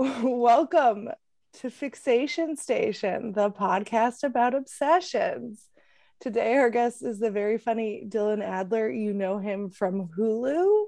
welcome to Fixation Station, the podcast about obsessions. Today, our guest is the very funny Dylan Adler. You know him from Hulu,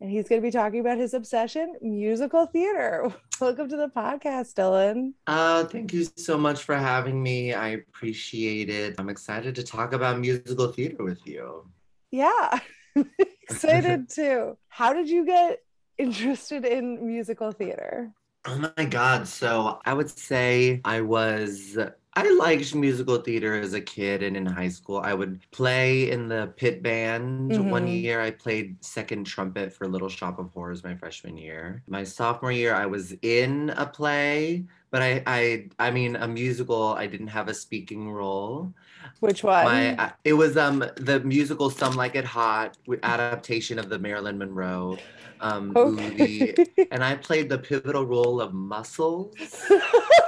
and he's going to be talking about his obsession, musical theater. Welcome to the podcast, Dylan. Uh, thank you so much for having me. I appreciate it. I'm excited to talk about musical theater with you. Yeah, excited too. How did you get interested in musical theater? Oh my God. So I would say I was. I liked musical theater as a kid and in high school. I would play in the pit band. Mhm. One year I played second trumpet for Little Shop of Horrors my freshman year. My sophomore year I was in a play, but I I I mean a musical, I didn't have a speaking role. Which one? My it was um the musical Some Like It Hot adaptation of the Marilyn Monroe um movie and I played the pivotal role of Muscles,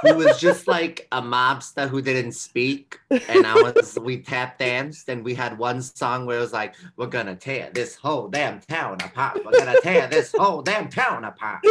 who was just like a mobster who didn't speak. And I was, we tap danced, and we had one song where it was like, "We're gonna tear this whole damn town apart. We're gonna tear this whole damn town apart."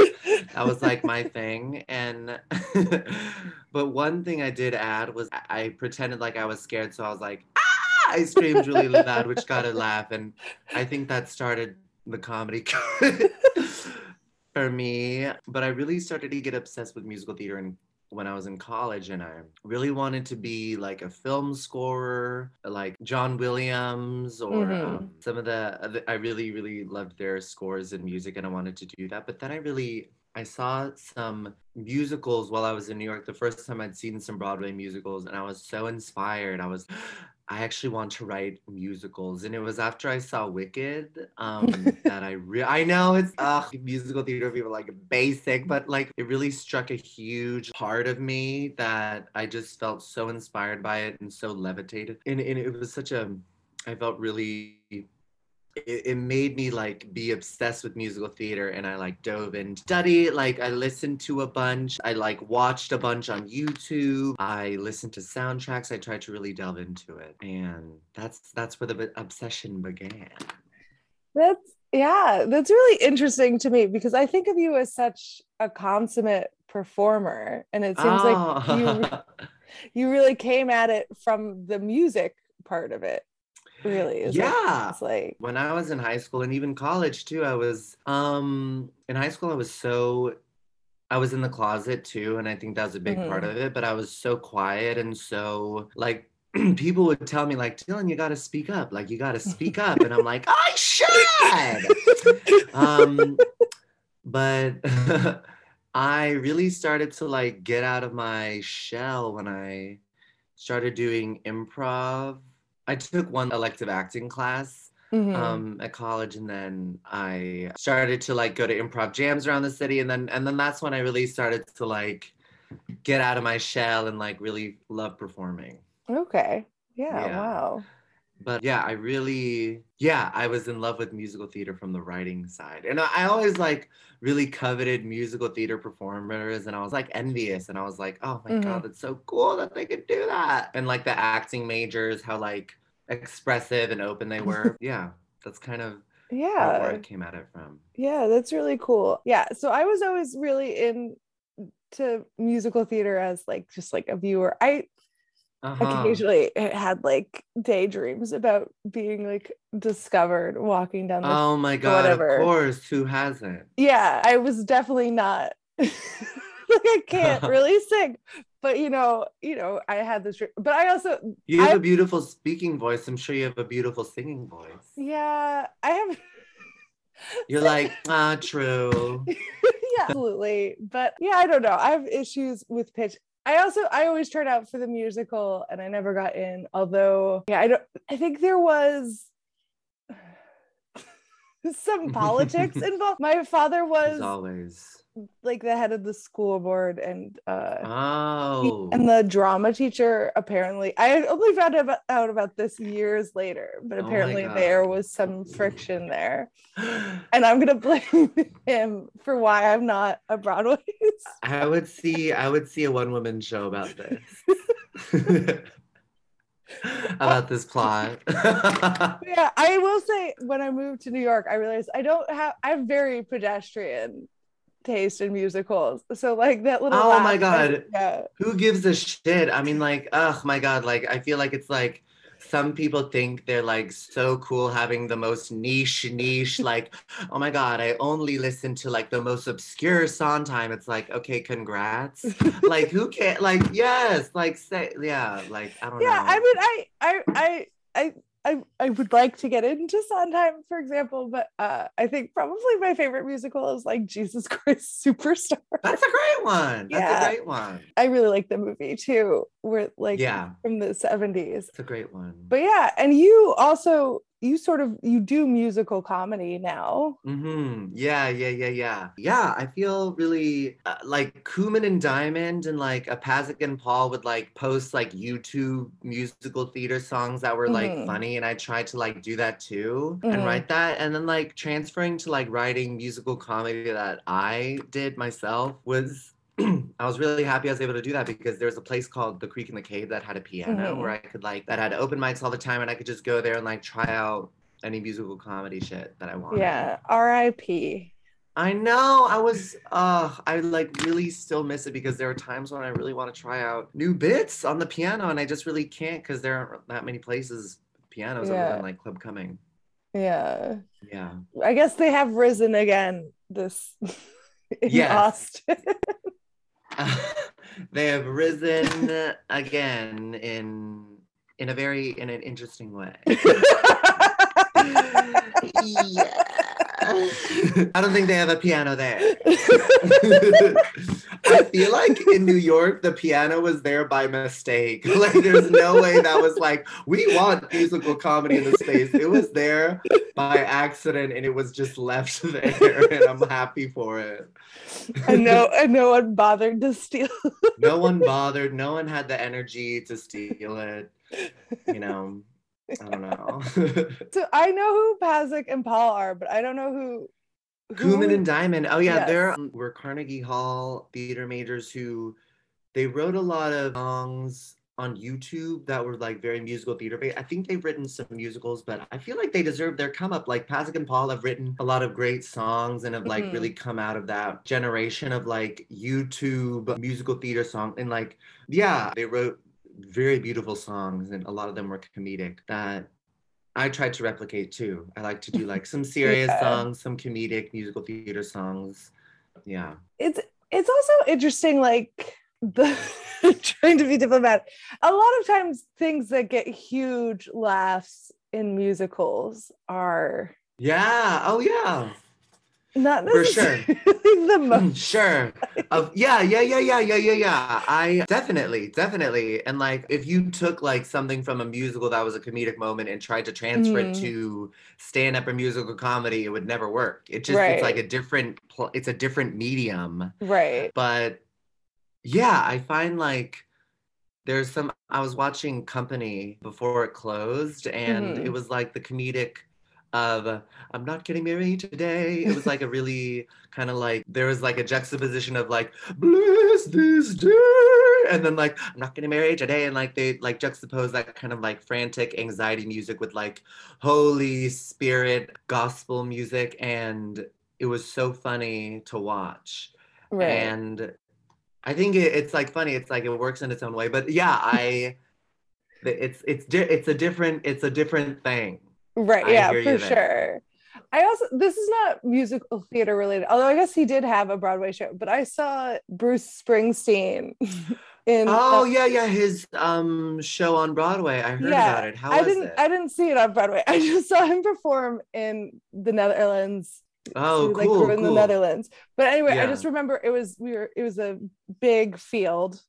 That was like my thing. And but one thing I did add was I- pretended like I was scared, so I was like, "Ah!" I screamed really loud, which got a laugh, and I think that started the comedy for me. But I really started to get obsessed with musical theater and when I was in college, and I really wanted to be like a film scorer, like John Williams, or Mhm. um, some of the. I really, really loved their scores and music, and I wanted to do that. But then I really, I saw some musicals while I was in New York. The first time I'd seen some Broadway musicals, and I was so inspired. I was, I actually want to write musicals, and it was after I saw Wicked um, that I re- I know it's uh, musical theater people like basic, but like it really struck a huge part of me that I just felt so inspired by it and so levitated, and, and it was such a, I felt really. It, it made me like be obsessed with musical theater and I like dove in study like I listened to a bunch. I like watched a bunch on YouTube. I listened to soundtracks. I tried to really delve into it. And that's that's where the obsession began. That's yeah, that's really interesting to me because I think of you as such a consummate performer, and it seems like you Oh. you really came at it from the music part of it. Really, is Yeah. It's like when I was in high school and even college too, I was um in high school I was so I was in the closet too, and I think that was a big part Mhm. of it, but I was so quiet and so like people would tell me like Dylan, you gotta speak up, like you gotta speak up. And I'm like, I should. um but I really started to like get out of my shell when I started doing improv. I took one elective acting class Mhm. um at college and then I started to like go to improv jams around the city and then and then that's when I really started to like get out of my shell and like really love performing. okay, yeah, Yeah. wow, But yeah, I really yeah, I was in love with musical theater from the writing side. And I, I always like really coveted musical theater performers and I was like envious and I was like, "Oh my Mhm. god, it's so cool that they could do that." And like the acting majors how like expressive and open they were. yeah, that's kind of yeah, where I came at it from. yeah, that's really cool. Yeah, so I was always really in to musical theater as like just like a viewer. I Uh-huh. occasionally had like daydreams about being like discovered walking down the Oh my god, whatever. of course, who hasn't? yeah i was definitely not like i can't really sing but you know you know i had this but i also You have I- a beautiful speaking voice. I'm sure you have a beautiful singing voice. yeah i have You're like, ah, true. yeah absolutely but yeah i don't know i have issues with pitch i also i always tried out for the musical and i never got in although yeah i don't i think there was some politics involved my father As was always. Like the head of the school board and uh Oh. and the drama teacher apparently i only found out about this years later but Oh apparently God. there was some friction there and i'm gonna blame him for why i'm not a broadway I would see I would see a one woman show about this. about this plot. yeah i will say when i moved to new york i realized i don't have i'm very pedestrian taste in musicals. So like that little. Oh my God. Yeah. Who gives a shit? I mean, like, oh my god, like I feel like it's like some people think they're like so cool having the most niche niche like oh my god i only listen to like the most obscure Sondheim it's like okay congrats like who can like yes like say yeah like i don't Yeah. know yeah I mean, I, I, I, I. I, I would like to get into Sondheim, for example, but uh, I think probably my favorite musical is like Jesus Christ Superstar. that's a great one that's Yeah. a great one I really like the movie too, where like yeah from the 70s. it's a great one But yeah, and you also you sort of you do musical comedy now. mm-hmm. Yeah, yeah, yeah, yeah. Yeah, I feel really uh, like Kooman and Dimond and like a Pasek and Paul would like post like YouTube musical theater songs that were like Mhm. funny, and I tried to like do that too Mhm. and write that, and then like transferring to like writing musical comedy that I did myself was. I was really happy I was able to do that because there was a place called the Creek in the Cave that had a piano Mhm. where I could like that had open mics all the time and I could just go there and like try out any musical comedy shit that I wanted. Yeah, R.I.P. I know. I was uh I like really still miss it because there are times when I really want to try out new bits on the piano and I just really can't because there aren't that many places pianos Yeah. other than like Club Cumming. Yeah, Yeah. I guess they have risen again. This in Yes. Austin. they have risen again in in a very in an interesting way. yeah. I don't think they have a piano there. I feel like in New York, the piano was there by mistake. Like, there's no way that was like, we want musical comedy in the space. It was there by accident and it was just left there, and I'm happy for it. and no, and no one bothered to steal. no one bothered. No one had the energy to steal it. You know, I don't know. So I know who Pasek and Paul are, but I don't know who. Kooman and Dimond. Oh yeah, Yes. they're um, were Carnegie Hall theater majors who they wrote a lot of songs on YouTube that were like very musical theater based. I think they've written some musicals, but I feel like they deserve their come up. Like Pasek and Paul have written a lot of great songs and have like Mhm. really come out of that generation of like YouTube musical theater song. And like, yeah, they wrote very beautiful songs and a lot of them were comedic that I tried to replicate too. I like to do like some serious Yeah. songs, some comedic musical theater songs. Yeah. it's it's also interesting like the trying to be diplomatic a lot of times things that get huge laughs in musicals are Yeah. Oh yeah. Not For sure. the most sure. Of yeah, yeah, yeah, yeah, yeah, yeah, yeah. I definitely, definitely. And like if you took like something from a musical that was a comedic moment and tried to transfer it Mhm. to stand up or musical comedy, it would never work. It just it's like a different pl- it's a different medium. right but yeah i find like there's some i was watching company before it closed and Mhm. it was like the comedic of i'm not getting married today it was like a really kind of like there was like a juxtaposition of like bless this day and then like i'm not getting married today and like they like juxtapose that kind of like frantic anxiety music with like holy spirit gospel music and it was so funny to watch right and I think it, it's like funny. It's like it works in its own way. But yeah, I it's it's di- it's a different it's a different thing. Right I yeah for sure i also this is not musical theater related although i guess he did have a broadway show but i saw bruce springsteen in Oh uh, yeah, yeah. His um show on Broadway. I heard Yeah, about it. How I was didn't it? I didn't see it on Broadway. I just saw him perform in the Netherlands. oh, He, like cool, in the. Netherlands. But anyway, I just remember it was we were it was a big field,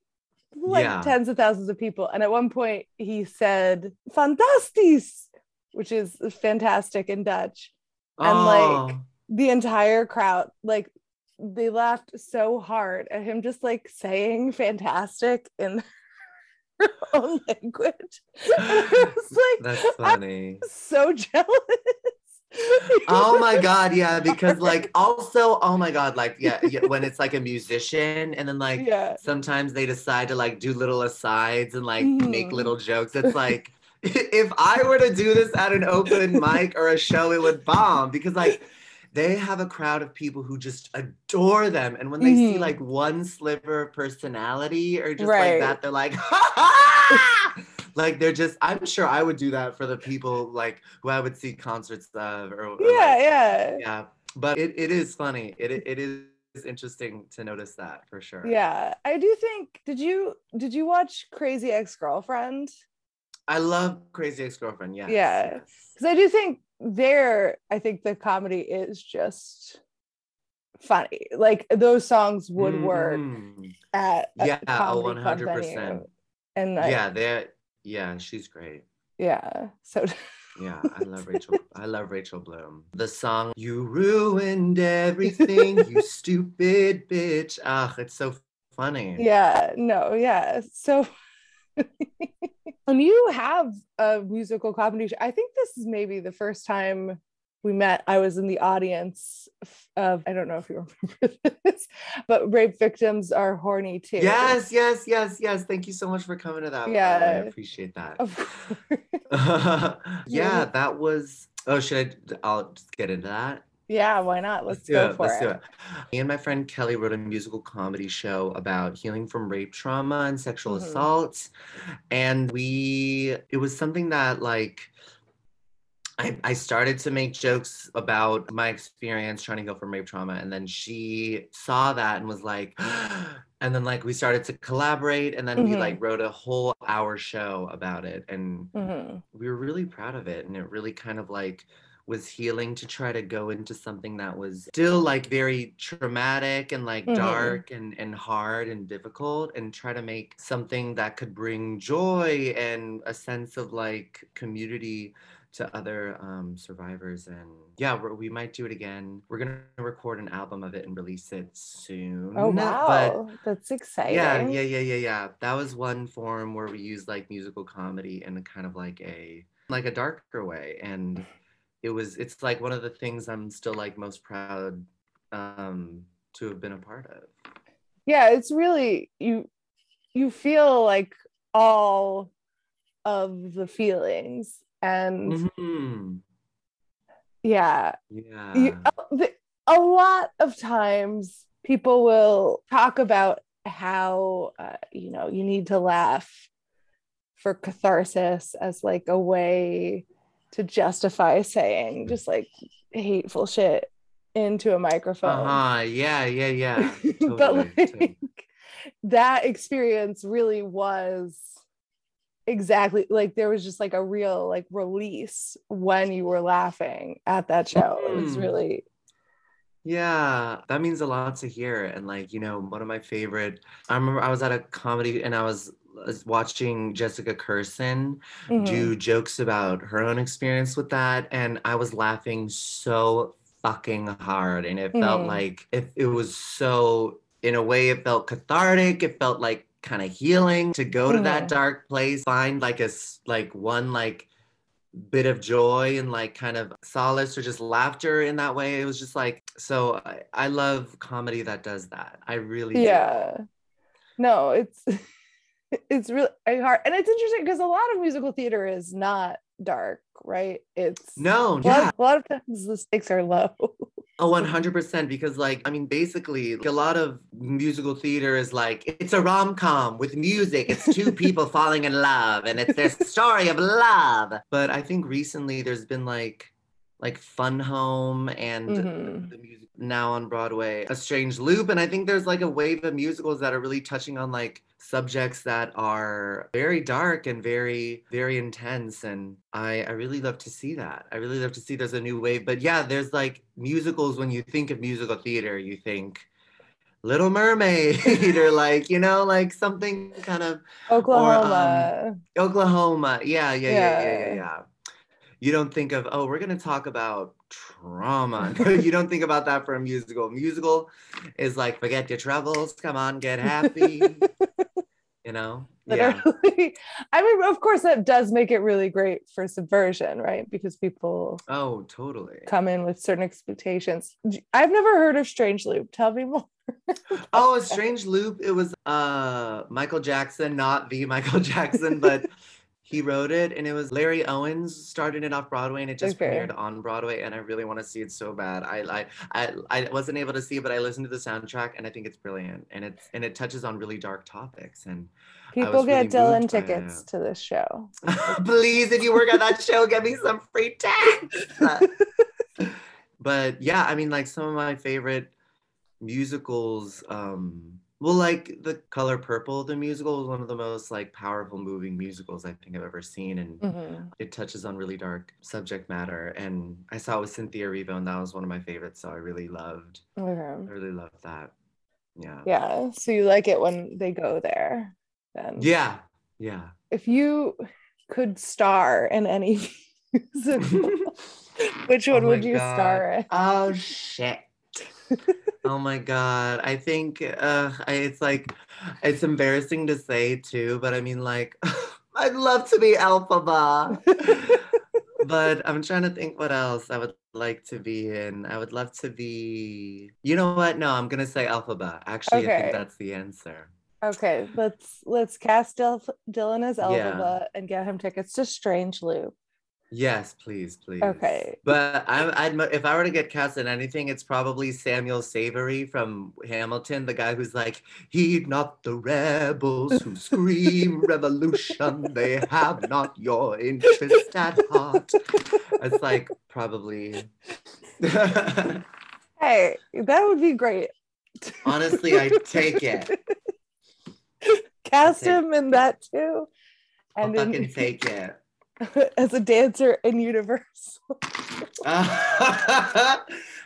like Yeah. tens of thousands of people. And at one point he said fantastisch, which is fantastic in Dutch. and, like, Oh, The entire crowd, like they laughed so hard at him just like saying fantastic in their own language. And I was like, that's funny. so jealous. oh my god, yeah. Because like also, oh my god, like yeah, yeah when it's like a musician and then like yeah. sometimes they decide to like do little asides and like make Mhm. little jokes. It's like if I were to do this at an open mic or a show, it would bomb because like they have a crowd of people who just adore them. And when they see Mhm. like one sliver of personality or just Right. like that, they're like, ha like they're just, I'm sure I would do that for the people like who I would see concerts of or, or, Yeah, like, yeah. yeah. But it, it is funny. It, it is interesting to notice that for sure. Yeah. I do think did you did you watch Crazy Ex-Girlfriend? I love Crazy Ex-Girlfriend. Yes. Yeah. yes. Because I do think there, I think the comedy is just funny. Like those songs would work Mhm. at a Yeah, comedy 100%. venue. And I, Yeah, they're yeah, she's great. yeah. So Yeah, I love Rachel. I love Rachel Bloom. The song "You Ruined Everything, You Stupid Bitch." Ah, it's so funny. yeah, no, yeah. So when you have a musical comedy show, I think this is maybe the first time we met. I was in the audience of I don't know if you remember this, but rape victims are horny too. Yes, yes, yes, yes. Thank you so much for coming to that. Yeah. I appreciate that. Yeah, that was. Oh, should I? I'll just get into that. Yeah, why not? Let's, do go it. for Let's it. do it. Me and my friend Kelly wrote a musical comedy show about healing from rape trauma and sexual Mhm. assault. And we, it was something that like, I, I started to make jokes about my experience trying to heal from rape trauma. And then she saw that and was like, and then like we started to collaborate. And then we Mhm. like wrote a whole hour show about it. And Mhm. we were really proud of it and it really kind of like was healing to try to go into something that was still like very traumatic and like Mhm. dark and and hard and difficult and try to make something that could bring joy and a sense of like community to other um, survivors and yeah we're, we might do it again we're gonna record an album of it and release it soon Oh but wow, that's exciting. yeah, yeah, yeah, yeah, yeah. That was one form where we used like musical comedy in a kind of like a like a darker way. And it was it's like one of the things I'm still like most proud um to have been a part of. yeah it's really you you feel like all of the feelings and Mhm. yeah Yeah. you, a- the- a lot of times people will talk about how uh, you know you need to laugh for catharsis as like a way to justify saying just like hateful shit into a microphone uh-huh. Yeah, yeah, yeah. but like totally. that experience really was exactly like there was just like a real like release when you were laughing at that show it was Mhm. really Yeah, that means a lot to hear. And like, you know, one of my favorite, I remember I was at a comedy and I was watching Jessica Kirson Mhm. do jokes about her own experience with that. And I was laughing so fucking hard. And it felt Mhm. like if it was so, in a way, it felt cathartic. It felt like kind of healing to go to that Mhm. dark place, find like a, like one, like, bit of joy and like kind of solace or just laughter in that way. It was just like so I, I love comedy that does that. I really do. yeah no it's it's really hard and it's interesting because a lot of musical theater is not dark right it's No, a lot, yeah. of, a lot of times the stakes are low Oh, 100% because like I mean basically like, a lot of musical theater is like it's a rom-com with music. It's two people falling in love and it's their story of love. But I think recently there's been like like Fun Home and Mhm. the music now on Broadway, A Strange Loop and I think there's like a wave of musicals that are really touching on like subjects that are very dark and very very intense and I I really love to see that. I really love to see there's a new wave. But yeah, there's like musicals when you think of musical theater, you think Little Mermaid or like, you know, like something kind of oklahoma um, Oklahoma. Yeah, yeah, yeah, yeah, yeah, Yeah. yeah. You don't think of, oh, we're gonna talk about trauma. you don't think about that for a musical. Musical is like forget your troubles, come on, get happy. you know? Yeah. literally i mean of course that does make it really great for subversion right because people Oh, totally. come in with certain expectations i've never heard of strange loop tell me more Oh, a strange loop. It was uh Michael Jackson, not the Michael Jackson, but he wrote it, and it was Larry Owens started it off Broadway, and it just Okay. premiered on Broadway, and I really want to see it so bad. I, I I I wasn't able to see it, but I listened to the soundtrack, and I think it's brilliant, and it's and it touches on really dark topics. And People get really Dylan tickets to this show. please, if you work on that show, get me some free tickets. but yeah, I mean, like some of my favorite musicals. Um, well, like the Color Purple, the musical is one of the most like powerful, moving musicals I think I've ever seen, and Mhm. it touches on really dark subject matter. And I saw it with Cynthia Erivo, and that was one of my favorites. So I really loved, I really loved that. Yeah. Yeah. So you like it when they go there then? Yeah. Yeah. If you could star in any musical, which Oh one would you God. star in? Oh shit. Oh my god. I think uh I, it's like it's embarrassing to say too, but I mean like I'd love to be Elphaba. but I'm trying to think what else I would like to be in. I would love to be You know what? No, I'm going to say Elphaba. Actually, I think that's the answer. Okay, let's let's cast Dil- Dylan as Yeah. And get him tickets to Strange Loop. Yes, please, please. Okay. But I'm, I'd, if I were to get cast in anything, it's probably Samuel Seabury from Hamilton, the guy who's like, heed not the rebels who scream revolution. They have not your interest at heart. It's like, probably. Hey, that would be great. Honestly, I take it. Cast take- him in that too. I'll And fucking in, take it. as a dancer in Universal.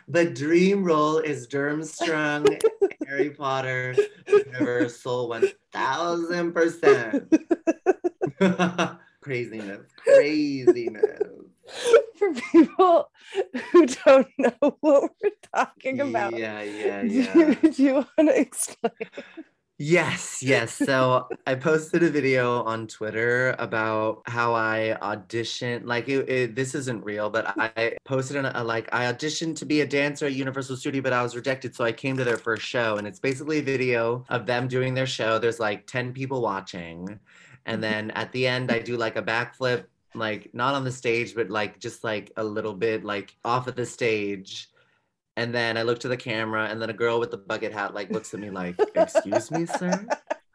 the dream role is Durmstrang, Harry Potter, Universal, 1000%. craziness, craziness. For people who don't know what we're talking about. Yeah, yeah, yeah. you, do you want to explain? Yes, yes. So I posted a video on Twitter about how I auditioned. Like, it, it- this isn't real, but I posted an, a like I auditioned to be a dancer at Universal Studio, but I was rejected. So I came to their first show, and it's basically a video of them doing their show. There's like ten people watching, and mm-hmm. then at the end, I do like a backflip, like not on the stage, but like just like a little bit like off of the stage. And then I look to the camera, and then a girl with the bucket hat like looks at me like, "Excuse me, sir."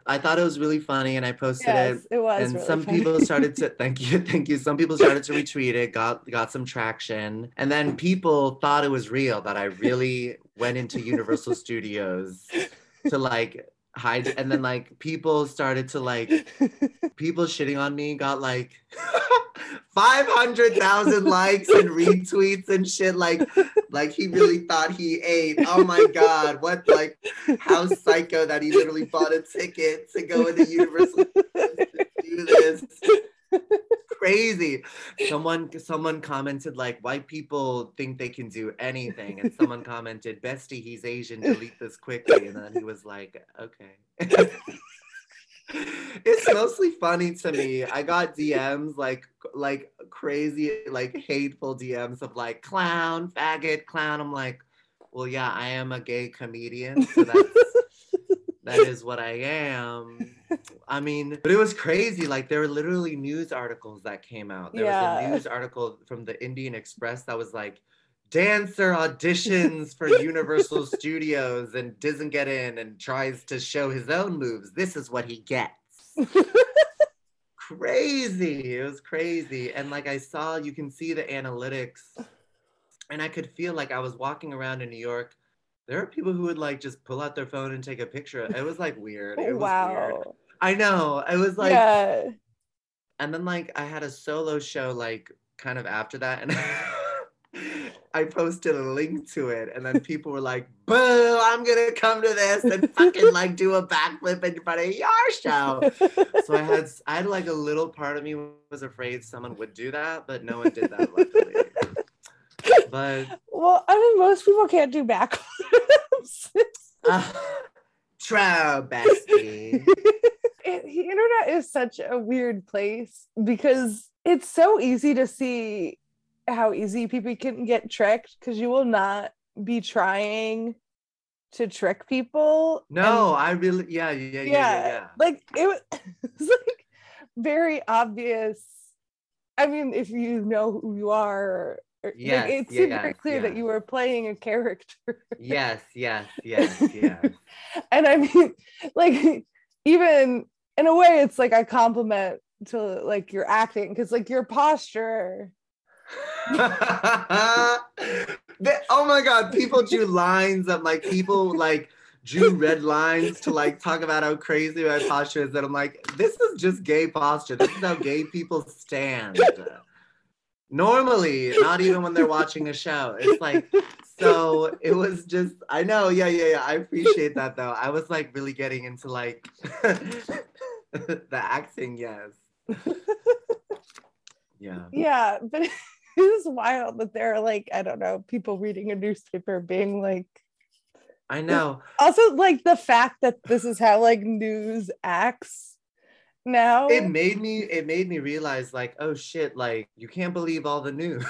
I thought it was really funny, and I posted it. Yes, it was. And really some funny. people started to thank you, thank you. Some people started to retweet it, got got some traction, and then people thought it was real that I really went into Universal Studios to like hide, and then like people started to like people shitting on me got like 500,000 likes and retweets and shit like like he really thought he ate. Oh my god, what like how psycho that he literally bought a ticket to go into Universal to do this. Crazy. Someone someone commented like white people think they can do anything and someone commented bestie he's Asian delete this quickly and then he was like okay. it's mostly funny to me. I got DMs like like crazy, like hateful DMs of like clown, faggot, clown. I'm like, well, yeah, I am a gay comedian, so that's that is what I am. I mean, but it was crazy. Like there were literally news articles that came out. There was a news article from the Indian Express that was like, dancer auditions for Universal Studios and doesn't get in and tries to show his own moves. This is what he gets. crazy. It was crazy. And like I saw, you can see the analytics, and I could feel like I was walking around in New York. There are people who would like just pull out their phone and take a picture. It was like weird. It was weird. I know. I was like, yeah. and then like I had a solo show like kind of after that, and I posted a link to it, and then people were like, "Boo! I'm gonna come to this and fucking like do a backflip in front of your show." So I had I had like a little part of me was afraid someone would do that, but no one did that luckily. But well, I mean, most people can't do backflips. uh, true, bestie. It, the internet is such a weird place because it's so easy to see how easy people can get tricked because you will not be trying to trick people. No, I really yeah, yeah, yeah, yeah, yeah. like it was, it was like very obvious. I mean, if you know who you are, Yes, like, it seemed yes, very clear that you were playing a character. yes, yes, yes, yes. and I mean, like, even in a way, it's like a compliment to like your acting because, like, your posture. The- oh my god, people drew lines of like people like drew red lines to like talk about how crazy my posture is. that I'm like, this is just gay posture. This is how gay people stand. Normally, not even when they're watching a show. It's like so it was just I know, yeah, yeah, yeah. I appreciate that though. I was like really getting into like the acting, yes. Yeah. Yeah, but it is wild that there are like, I don't know, people reading a newspaper being like, I know. also like the fact that this is how like news acts now. it made me it made me realize like oh shit like you can't believe all the news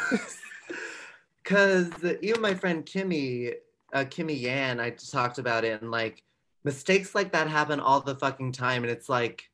because even my friend kimmy uh, kimmy yan i talked about it and like mistakes like that happen all the fucking time and it's like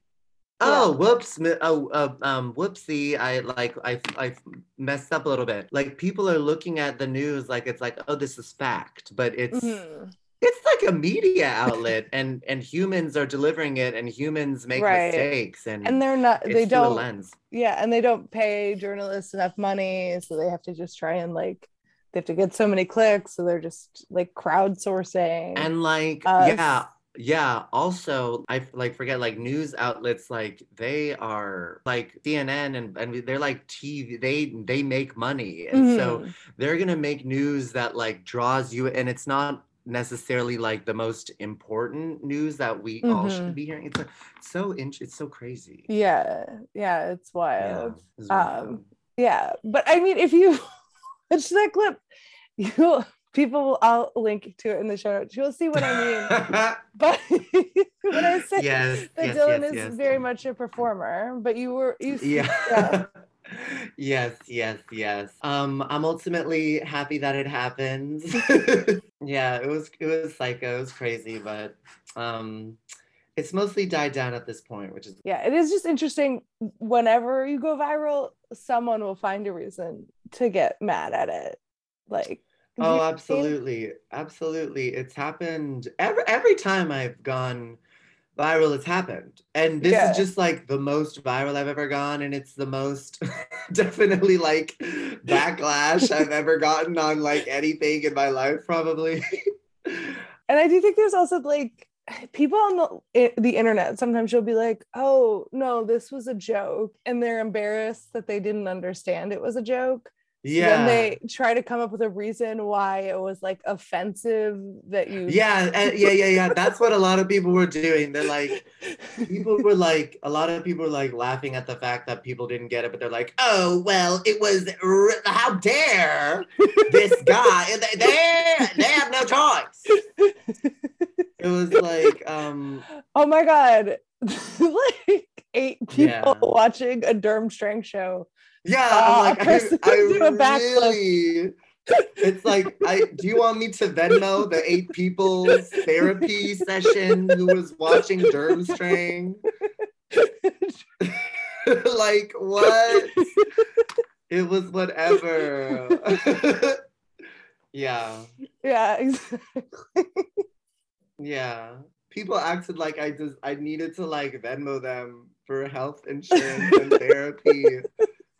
oh whoops oh uh, um whoopsie i like I, I messed up a little bit like people are looking at the news like it's like oh this is fact but it's Mhm. it's like a media outlet and and humans are delivering it and humans make Right. mistakes and and they're not they don't lens. yeah and they don't pay journalists enough money so they have to just try and like they have to get so many clicks so they're just like crowdsourcing And like, us. yeah, yeah. Also, I like forget like news outlets like they are like CNN and and they're like TV. They they make money, and so Mhm. they're gonna make news that like draws you, and it's not necessarily like the most important news that we all Mhm. should be hearing. It's like, so it's so crazy. yeah yeah it's Yeah, wild it's really Um, yeah but i mean if you watch that clip you'll people will i'll link to it in the show notes you'll see what i mean but when i say yes, that yes, dylan yes, is yes. very much a performer but you were you yeah. yeah. yes, yes, yes. Um, I'm ultimately happy that it happened. yeah, it was it was psycho, it was crazy, but um it's mostly died down at this point, which is yeah it is just interesting whenever you go viral someone will find a reason to get mad at it like Oh, what I mean? absolutely. Absolutely. It's happened every every time I've gone viral, it's happened. And this Yeah. is just like the most viral I've ever gone. And it's the most definitely like backlash I've ever gotten on like anything in my life, probably. and i do think there's also like people on the the internet sometimes you'll be like oh no this was a joke and they're embarrassed that they didn't understand it was a joke yeah. then they try to come up with a reason why it was like offensive that you Yeah, uh, yeah, yeah, yeah. That's what a lot of people were doing. They're like, people were like, a lot of people were like laughing at the fact that people didn't get it, but they're like, oh, well, it was, how dare this guy? They, they, they have no choice. It was like, um, oh my god like eight people Yeah. watching a Durmstrang show yeah, Uh, I'm like, a I, person I do a backflip. really, it's like, I do you want me to Venmo the eight people's therapy session who was watching Durmstrang? like what? It was whatever. yeah, yeah exactly yeah. People acted like I just I needed to like Venmo them for health insurance and therapy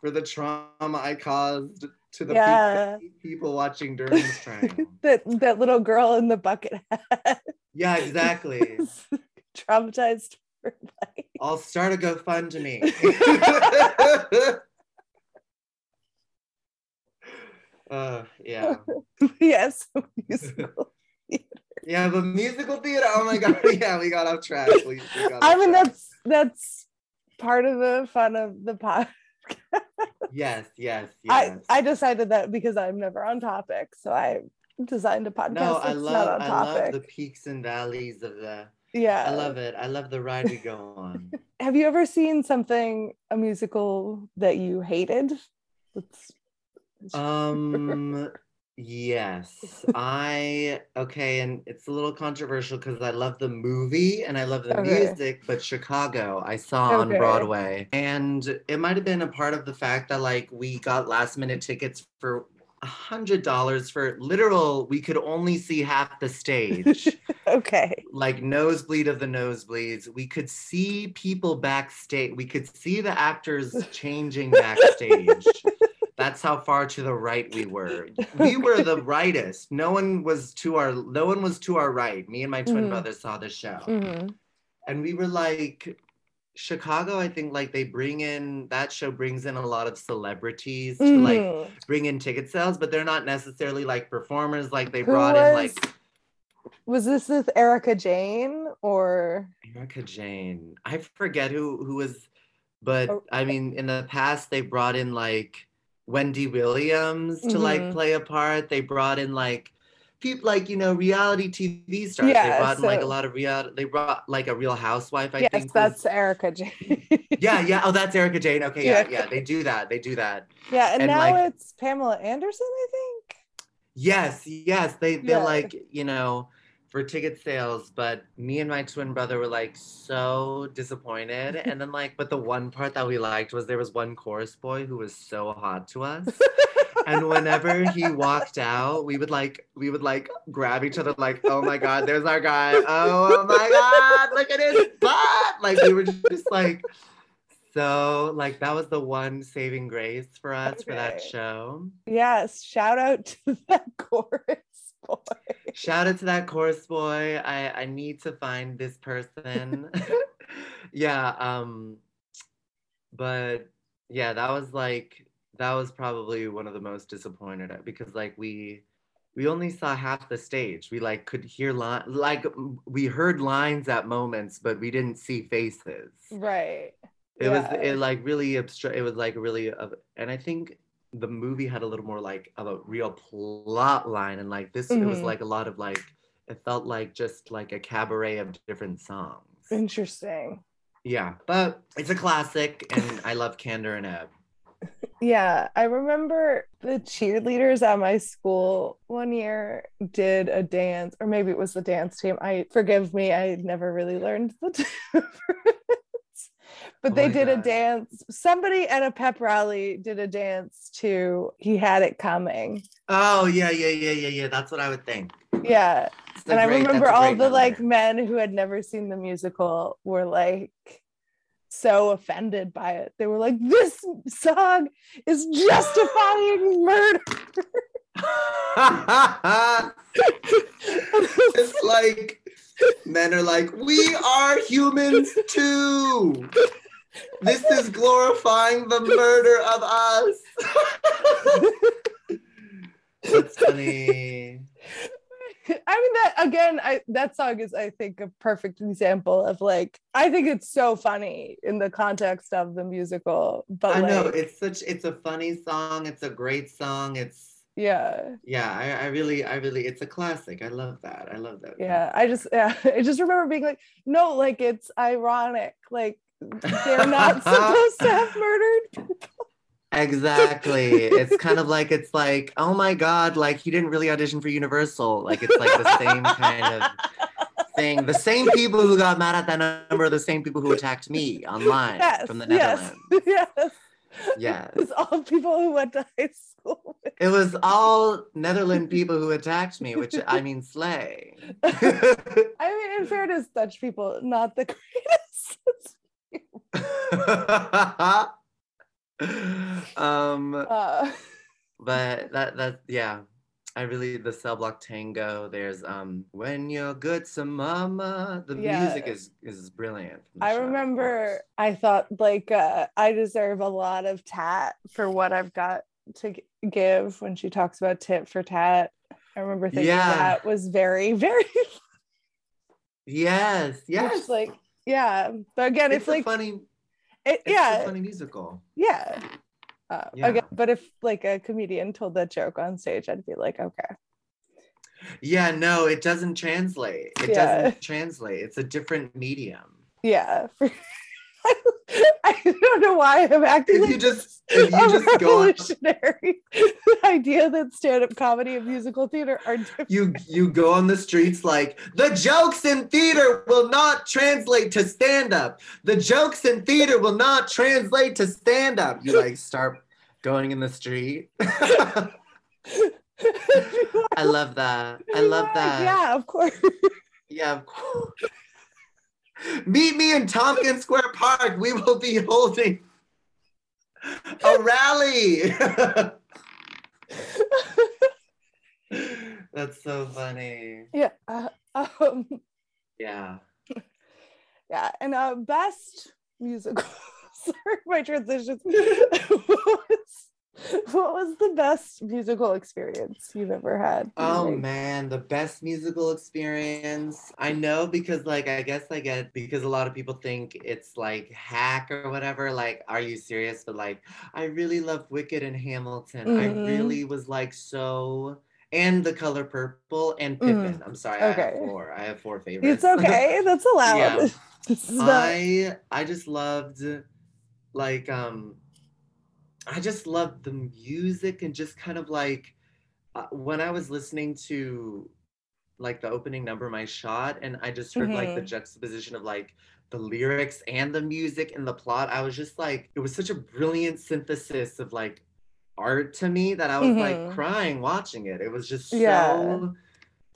for the trauma I caused to the Yeah. people, people watching Durmstrang. that that little girl in the bucket hat yeah, exactly. traumatized for life. I'll start a GoFundMe. uh, yeah. yes musical. Yeah, but musical theater. Oh my god. Yeah, we got off track. We, we got I off mean track. that's that's part of the fun of the pod. yes, yes, I yes. I decided that because I'm never on topic, so I designed a podcast no, that's I not love I love the peaks and valleys of the yeah, I love it. I love the ride we go on. Have you ever seen something a musical that you hated? Let's- Um Yes, I okay, and it's a little controversial because I love the movie and I love the Okay. music, but Chicago I saw on Broadway, and it might have been a part of the fact that like we got last minute tickets for a hundred dollars for literal. We could only see half the stage, Okay. like nosebleed of the nosebleeds. We could see people backstage. We could see the actors changing backstage. That's how far to the right we were. We were the rightest. No one was to our no one was to our right. Me and my twin Mhm. brother saw the show. Mhm. And we were like Chicago, I think like they bring in that show brings in a lot of celebrities to like Mhm. bring in ticket sales, but they're not necessarily like performers. Like they Who brought in like Was this with Erika Jayne or Erika Jayne. I forget who who was, but Oh. I mean, in the past they brought in like Wendy Williams to like Mhm. play a part. They brought in like people like you know reality TV stars. they Yeah, brought in like a lot of real. They brought like a Real Housewife. I yes, think. was- that's Erika Jayne. yeah, yeah. Oh, that's Erika Jayne. Okay, yeah, Yeah. yeah. They do that. They do that. yeah, and, And, now like- it's Pamela Anderson, I think. Yes, yes. They they're Yeah. like, you know, for ticket sales, but me and my twin brother were like so disappointed. and then like, but the one part that we liked was there was one chorus boy who was so hot to us. and whenever he walked out, we would like we would like grab each other like, oh my god, there's our guy. Oh, oh my god, look at his butt. Like we were just like so like that was the one saving grace for us for that show. Yes, shout out to that chorus boy. Shout out to that chorus boy. I I need to find this person. yeah, um but yeah, that was like that was probably one of the most disappointed at because like we we only saw half the stage. We like could hear line like we heard lines at moments, but we didn't see faces. Right. It was it like really abstract. It was like really, uh, and I think the movie had a little more like of a real plot line, and like this, it was Mhm. like a lot of like it felt like just like a cabaret of different songs. Interesting. Yeah, but it's a classic, and I love Kander and Ebb. Yeah, I remember the cheerleaders at my school one year did a dance, or maybe it was the dance team. I forgive me, I never really learned the difference. But Oh they did a dance. Somebody at a pep rally did a dance to He Had It Coming. Oh yeah, yeah, yeah, yeah, yeah. That's what I would think. Yeah. And I remember all great the like men who had never seen the musical were like so offended by it. They were like, this song is justifying murder. it's like men are like, we are humans too. This is glorifying the murder of us. That's funny. I mean that again, I that song is I think a perfect example of like I think it's so funny in the context of the musical. But I like know it's such it's a funny song. It's a great song. It's yeah, yeah, I, I really, I really it's a classic. I love that. I love that. yeah. I just yeah, I just remember being like, no, like it's ironic. Like they're not supposed to have murdered people. Exactly. it's kind of like it's like, oh my god, like he didn't really audition for Universal. Like it's like the same kind of thing. The same people who got mad at that number are the same people who attacked me online Yes, from the yes, Netherlands. yes. Yes. It's all people who went to high school. It was all Netherlands people who attacked me, which I mean slay. I mean, in fairness, Dutch people not the greatest. um Uh, but that that yeah i really the cell block tango there's um when you're good to mama the Yeah. music is is brilliant I show, remember. I thought like uh, I deserve a lot of tat for what I've got to g- give when she talks about tit for tat. I remember thinking Yeah. that was very, very yes yes It's like yeah. But again, it's a like funny it, it's yeah, a funny musical yeah. Uh, Yeah. Again, but if like a comedian told that joke on stage, I'd be like, okay, yeah no it doesn't translate it Yeah. doesn't translate it's a different medium yeah. I don't know why I'm acting If like you just if you a just go on, revolutionary the idea that stand-up comedy and musical theater are different. you you go on the streets like the jokes in theater will not translate to stand up. The jokes in theater will not translate to stand up. You like start going in the street. I love that. I love that. Yeah, of course. Yeah, of course. Meet me in Tompkins Square Park. We will be holding a rally. That's so funny. yeah. Uh, um, Yeah. yeah. And uh best musical. Sorry, my transitions. was, what was the best musical experience you've ever had? Oh Like, man, the best musical experience. I know because like I guess I get because a lot of people think it's like hack or whatever. Like, are you serious? But like I really loved Wicked and Hamilton. I Mhm. really was like so and the color purple and Pippin. I'm sorry, I Okay. have four. I have four favorites. It's okay. That's allowed. Yeah. Not- I I just loved like um I just loved the music and just kind of like uh, when I was listening to like the opening number my shot and I just heard like the Mhm. juxtaposition of like the lyrics and the music and the plot I was just like it was such a brilliant synthesis of like art to me that I was like Mhm. crying watching it it was just Yeah. so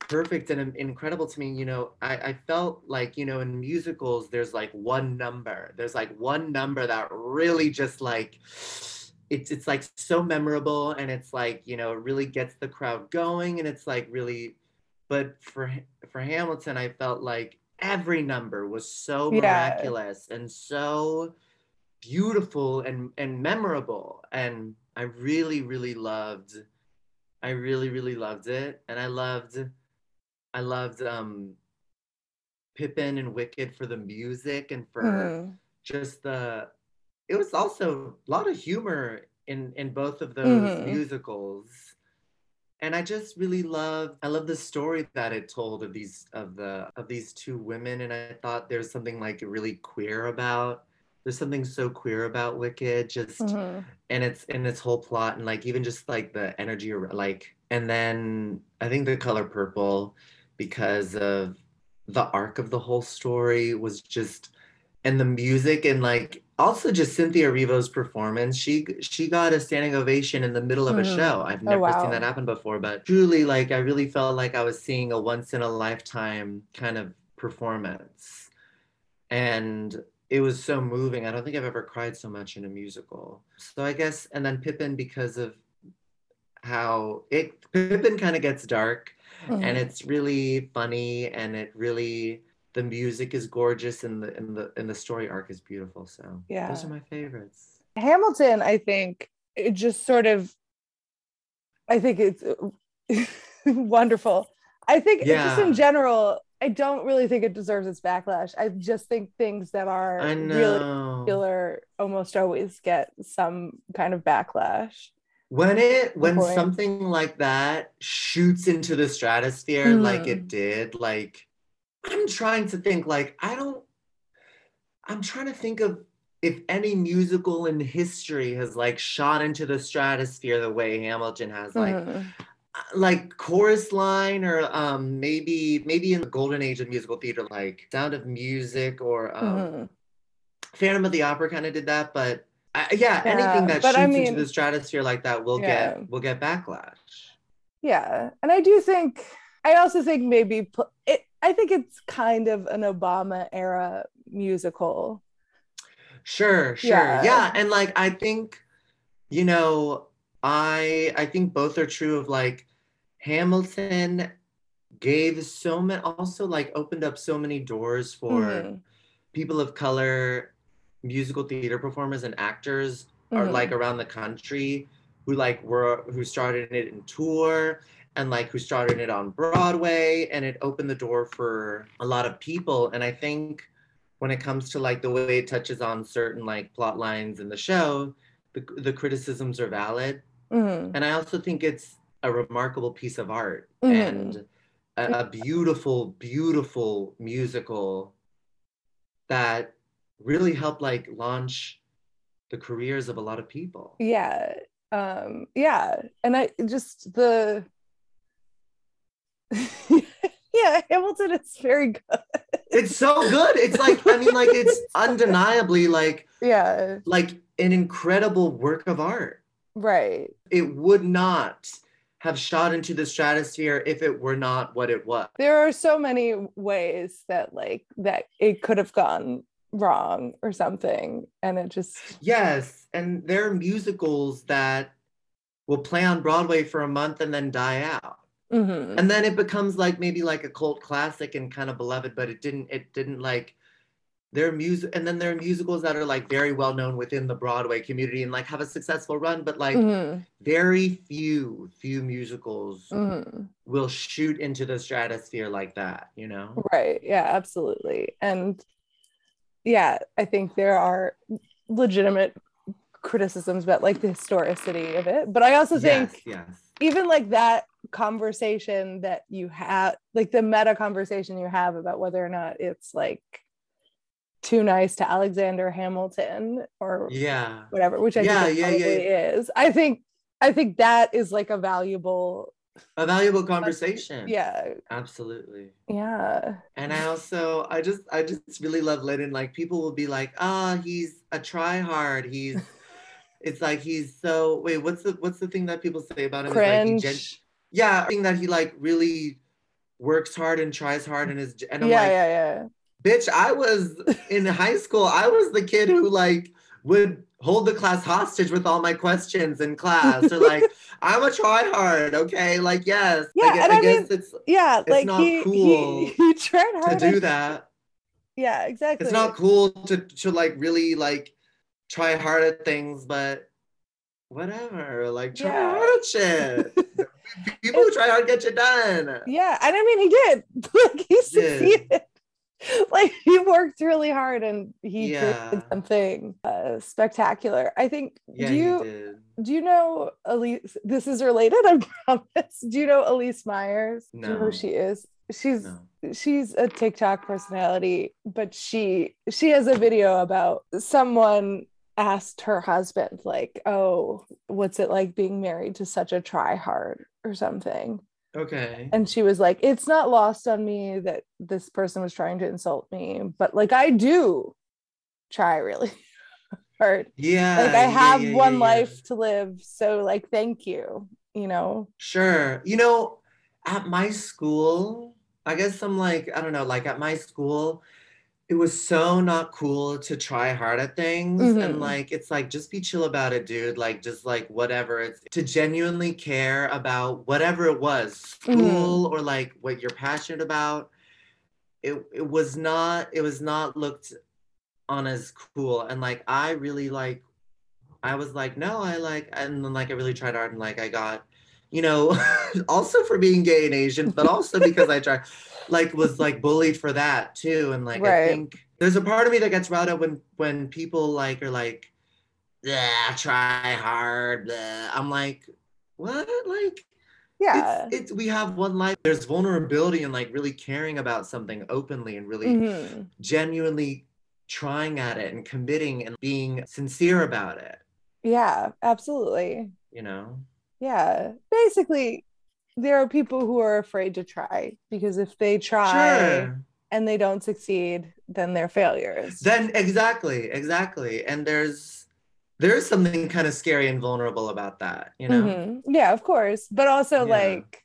perfect and incredible to me you know I, I felt like you know in musicals there's like one number there's like one number that really just like it's it's like so memorable and it's like you know it really gets the crowd going and it's like really but for for hamilton i felt like every number was so Yeah. miraculous and so beautiful and and memorable and i really really loved i really really loved it and i loved i loved um pippin and wicked for the music and for Mhm. just the it was also a lot of humor in in both of those Mhm. musicals and i just really love i love the story that it told of these of the of these two women and i thought there's something like really queer about there's something so queer about wicked just Mhm. and it's in its whole plot and like even just like the energy like and then i think the color purple because of the arc of the whole story was just and the music and like also just cynthia erivo's performance she she got a standing ovation in the middle of a Mhm. show i've Oh, never wow. seen that happen before but truly like i really felt like i was seeing a once in a lifetime kind of performance and it was so moving. I don't think I've ever cried so much in a musical. So I guess, and then Pippin because of how it Pippin kind of gets dark, and Mhm. it's really funny, and it really the music is gorgeous, and the and the and the story arc is beautiful. So Yeah. those are my favorites. Hamilton, I think, it just sort of, I think it's wonderful. I think just in general, I don't really think it deserves its backlash. I just think things that are really popular almost always get some kind of backlash. when it when something like that shoots into the stratosphere like Mhm. it did like i'm trying to think like i don't i'm trying to think of if any musical in history has like shot into the stratosphere the way hamilton has like Mhm. like chorus line or um maybe maybe in the golden age of musical theater like sound of music or um Mhm. phantom of the opera kind of did that but I, yeah, Yeah, anything that shoots I into the stratosphere like that will Yeah. get will get backlash Yeah, and I do think I also think maybe it. I think it's kind of an Obama era musical. Sure, sure. Yeah. Yeah. And like I think, you know, I I think both are true of like Hamilton gave so many also like opened up so many doors for Mhm. people of color musical theater performers and actors are Mhm. like around the country who like were who started it in tour and like who started it on Broadway and it opened the door for a lot of people and I think when it comes to like the way it touches on certain like plot lines in the show the, the criticisms are valid Mhm. and I also think it's a remarkable piece of art Mhm. and a, a beautiful beautiful musical that really helped like launch the careers of a lot of people. Yeah. Um, yeah. And I just the yeah, Hamilton is very good. It's so good. It's like, I mean, like it's undeniably like Yeah, like an incredible work of art. right. It would not have shot into the stratosphere if it were not what it was. There are so many ways that like that it could have gone wrong or something. And it just Yes, and there are musicals that will play on Broadway for a month and then die out. Mhm. And then it becomes like maybe like a cult classic and kind of beloved, but it didn't it didn't like there are music and then there are musicals that are like very well known within the Broadway community and like have a successful run, but like Mhm. very few few musicals Mhm. will shoot into the stratosphere like that, you know? Right. Yeah, absolutely. And yeah, I think there are legitimate criticisms about like the historicity of it. But I also think yes, yes. even like that conversation that you have, like the meta conversation you have about whether or not it's like too nice to Alexander Hamilton or Yeah. whatever, which I Yeah, think it yeah, yeah. is. I think I think that is like a valuable A valuable conversation. yeah, Absolutely. yeah. And I also, I just, I just really love Lennon. Like people will be like, ah, he's a try hard. He's, it's like he's so. Wait, what's the what's the thing that people say about him? Like Cringe. gen- yeah, I think that he like really works hard and tries hard and is. And I'm yeah, like, yeah, yeah. bitch, I was in high school. I was the kid who like would hold the class hostage with all my questions in class. Or like, I'm a try hard. Okay, like yes. Yeah, and I I guess mean, it's yeah It's like not he, cool he he tried to do at- that. yeah exactly it's not cool to to like really like try hard at things but whatever like try Yeah. hard shit. People who try hard get you done. Yeah and i mean he did. Like he Did. succeeded. Like he worked really hard and he Yeah. created something uh, spectacular. I think yeah do you did. do you know Elyse this is related i promise. Do you know Elyse Myers? Do you know who she is? She's no. she's a TikTok personality, but she she has a video about someone asked her husband like, "Oh, what's it like being married to such a try hard or something?" okay And she was like, "It's not lost on me that this person was trying to insult me, but like I do try really hard. yeah Like I have yeah, one yeah, yeah. life to live, so like thank you, you know." sure you know at my school i guess i'm like i don't know like at my school it was so not cool to try hard at things Mhm. and like it's like just be chill about it dude like just like whatever it's to genuinely care about whatever it was Mhm. school or like what you're passionate about it it was not it was not looked on as cool and like i really like i was like no i like and then like i really tried hard and like i got you know also for being gay and asian but also because i tried like was like bullied for that too and like i think there's a part of me that gets riled up when when people like are like yeah try hard blah." i'm like what like Yeah. it's, it's we have one life there's vulnerability and like really caring about something openly and really Mhm. genuinely trying at it and committing and being sincere about it Yeah, absolutely. you know Yeah. Basically, there are people who are afraid to try because if they try sure and they don't succeed, then they're failures. then exactly exactly and there's there's something kind of scary and vulnerable about that you know Mhm. Yeah, of course. But also, Yeah. like,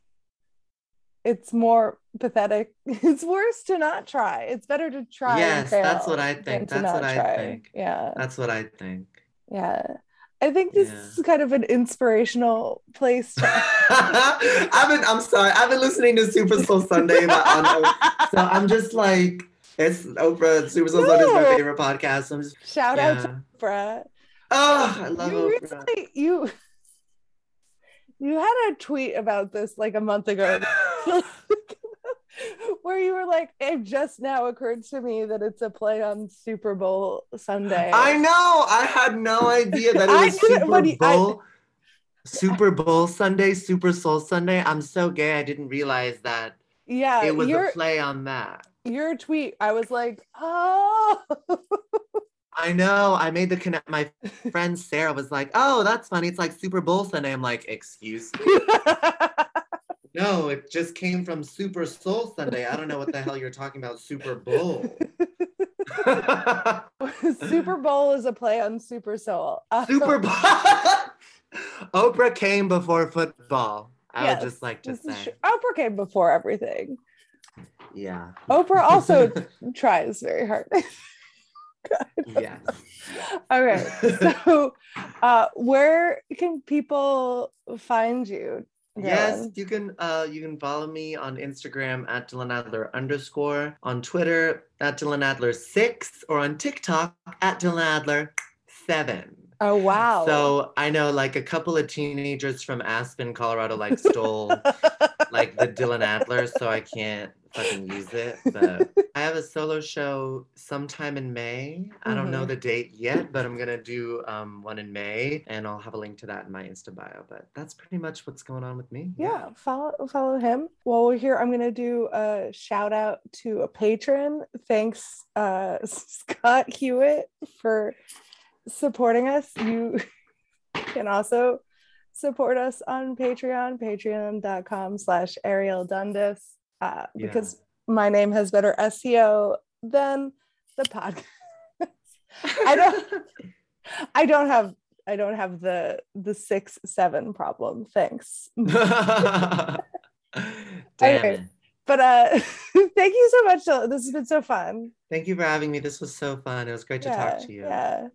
it's more pathetic. It's worse to not try. It's better to try. Yes, that's what I think. That's what I try. think. Yeah. that's what i think Yeah. I think this Yeah. is kind of an inspirational place to I've been I'm sorry. I've been listening to Super Soul Sunday but on, um, so I'm just like it's Oprah Super Soul Sunday is my favorite podcast. So I'm just shout out to. Oprah. Oh, I love you Oprah. recently you you had a tweet about this like a month ago where you were like it just now occurred to me that it's a play on super bowl sunday I know. I had no idea that it was it, Super I- Bowl. Super Bowl Sunday, Super Soul Sunday. I'm so gay. I didn't realize that yeah it was your a play on that. your tweet i was like oh I know. I made the connect. My friend Sarah was like, "Oh, that's funny. It's like Super Bowl Sunday." I'm like, "Excuse me." No, it just came from Super Soul Sunday. I don't know what the hell you're talking about. Super Bowl. Super Bowl is a play on Super Soul. Super Bowl. Oprah came before football. I Yes, would just like to say. Oprah came before everything. yeah, Oprah also tries very hard. yes. okay, so uh, where can people find you? Yes, you can uh you can follow me on Instagram at Dylan Adler underscore, on Twitter at Dylan Adler six, or on TikTok at Dylan Adler seven. Oh wow! So I know like a couple of teenagers from Aspen, Colorado, like stole like the Dylan Adler, so I can't fucking use it. But I have a solo show sometime in May. I don't know Mhm. the date yet, but I'm gonna do um, one in May, and I'll have a link to that in my Insta bio. But that's pretty much what's going on with me. yeah, follow follow him. While we're here, I'm gonna do a shout out to a patron. Thanks, uh, Scott Hewitt, for supporting us. You can also support us on Patreon, patreon.com slash Ariel Dundas, uh, Yeah. because my name has better SEO than the podcast. I don't I don't have I don't have the the six seven problem. Thanks. Damn Okay. But uh thank you so much. This has been so fun. Thank you for having me. This was so fun. It was great to talk to you. Yeah.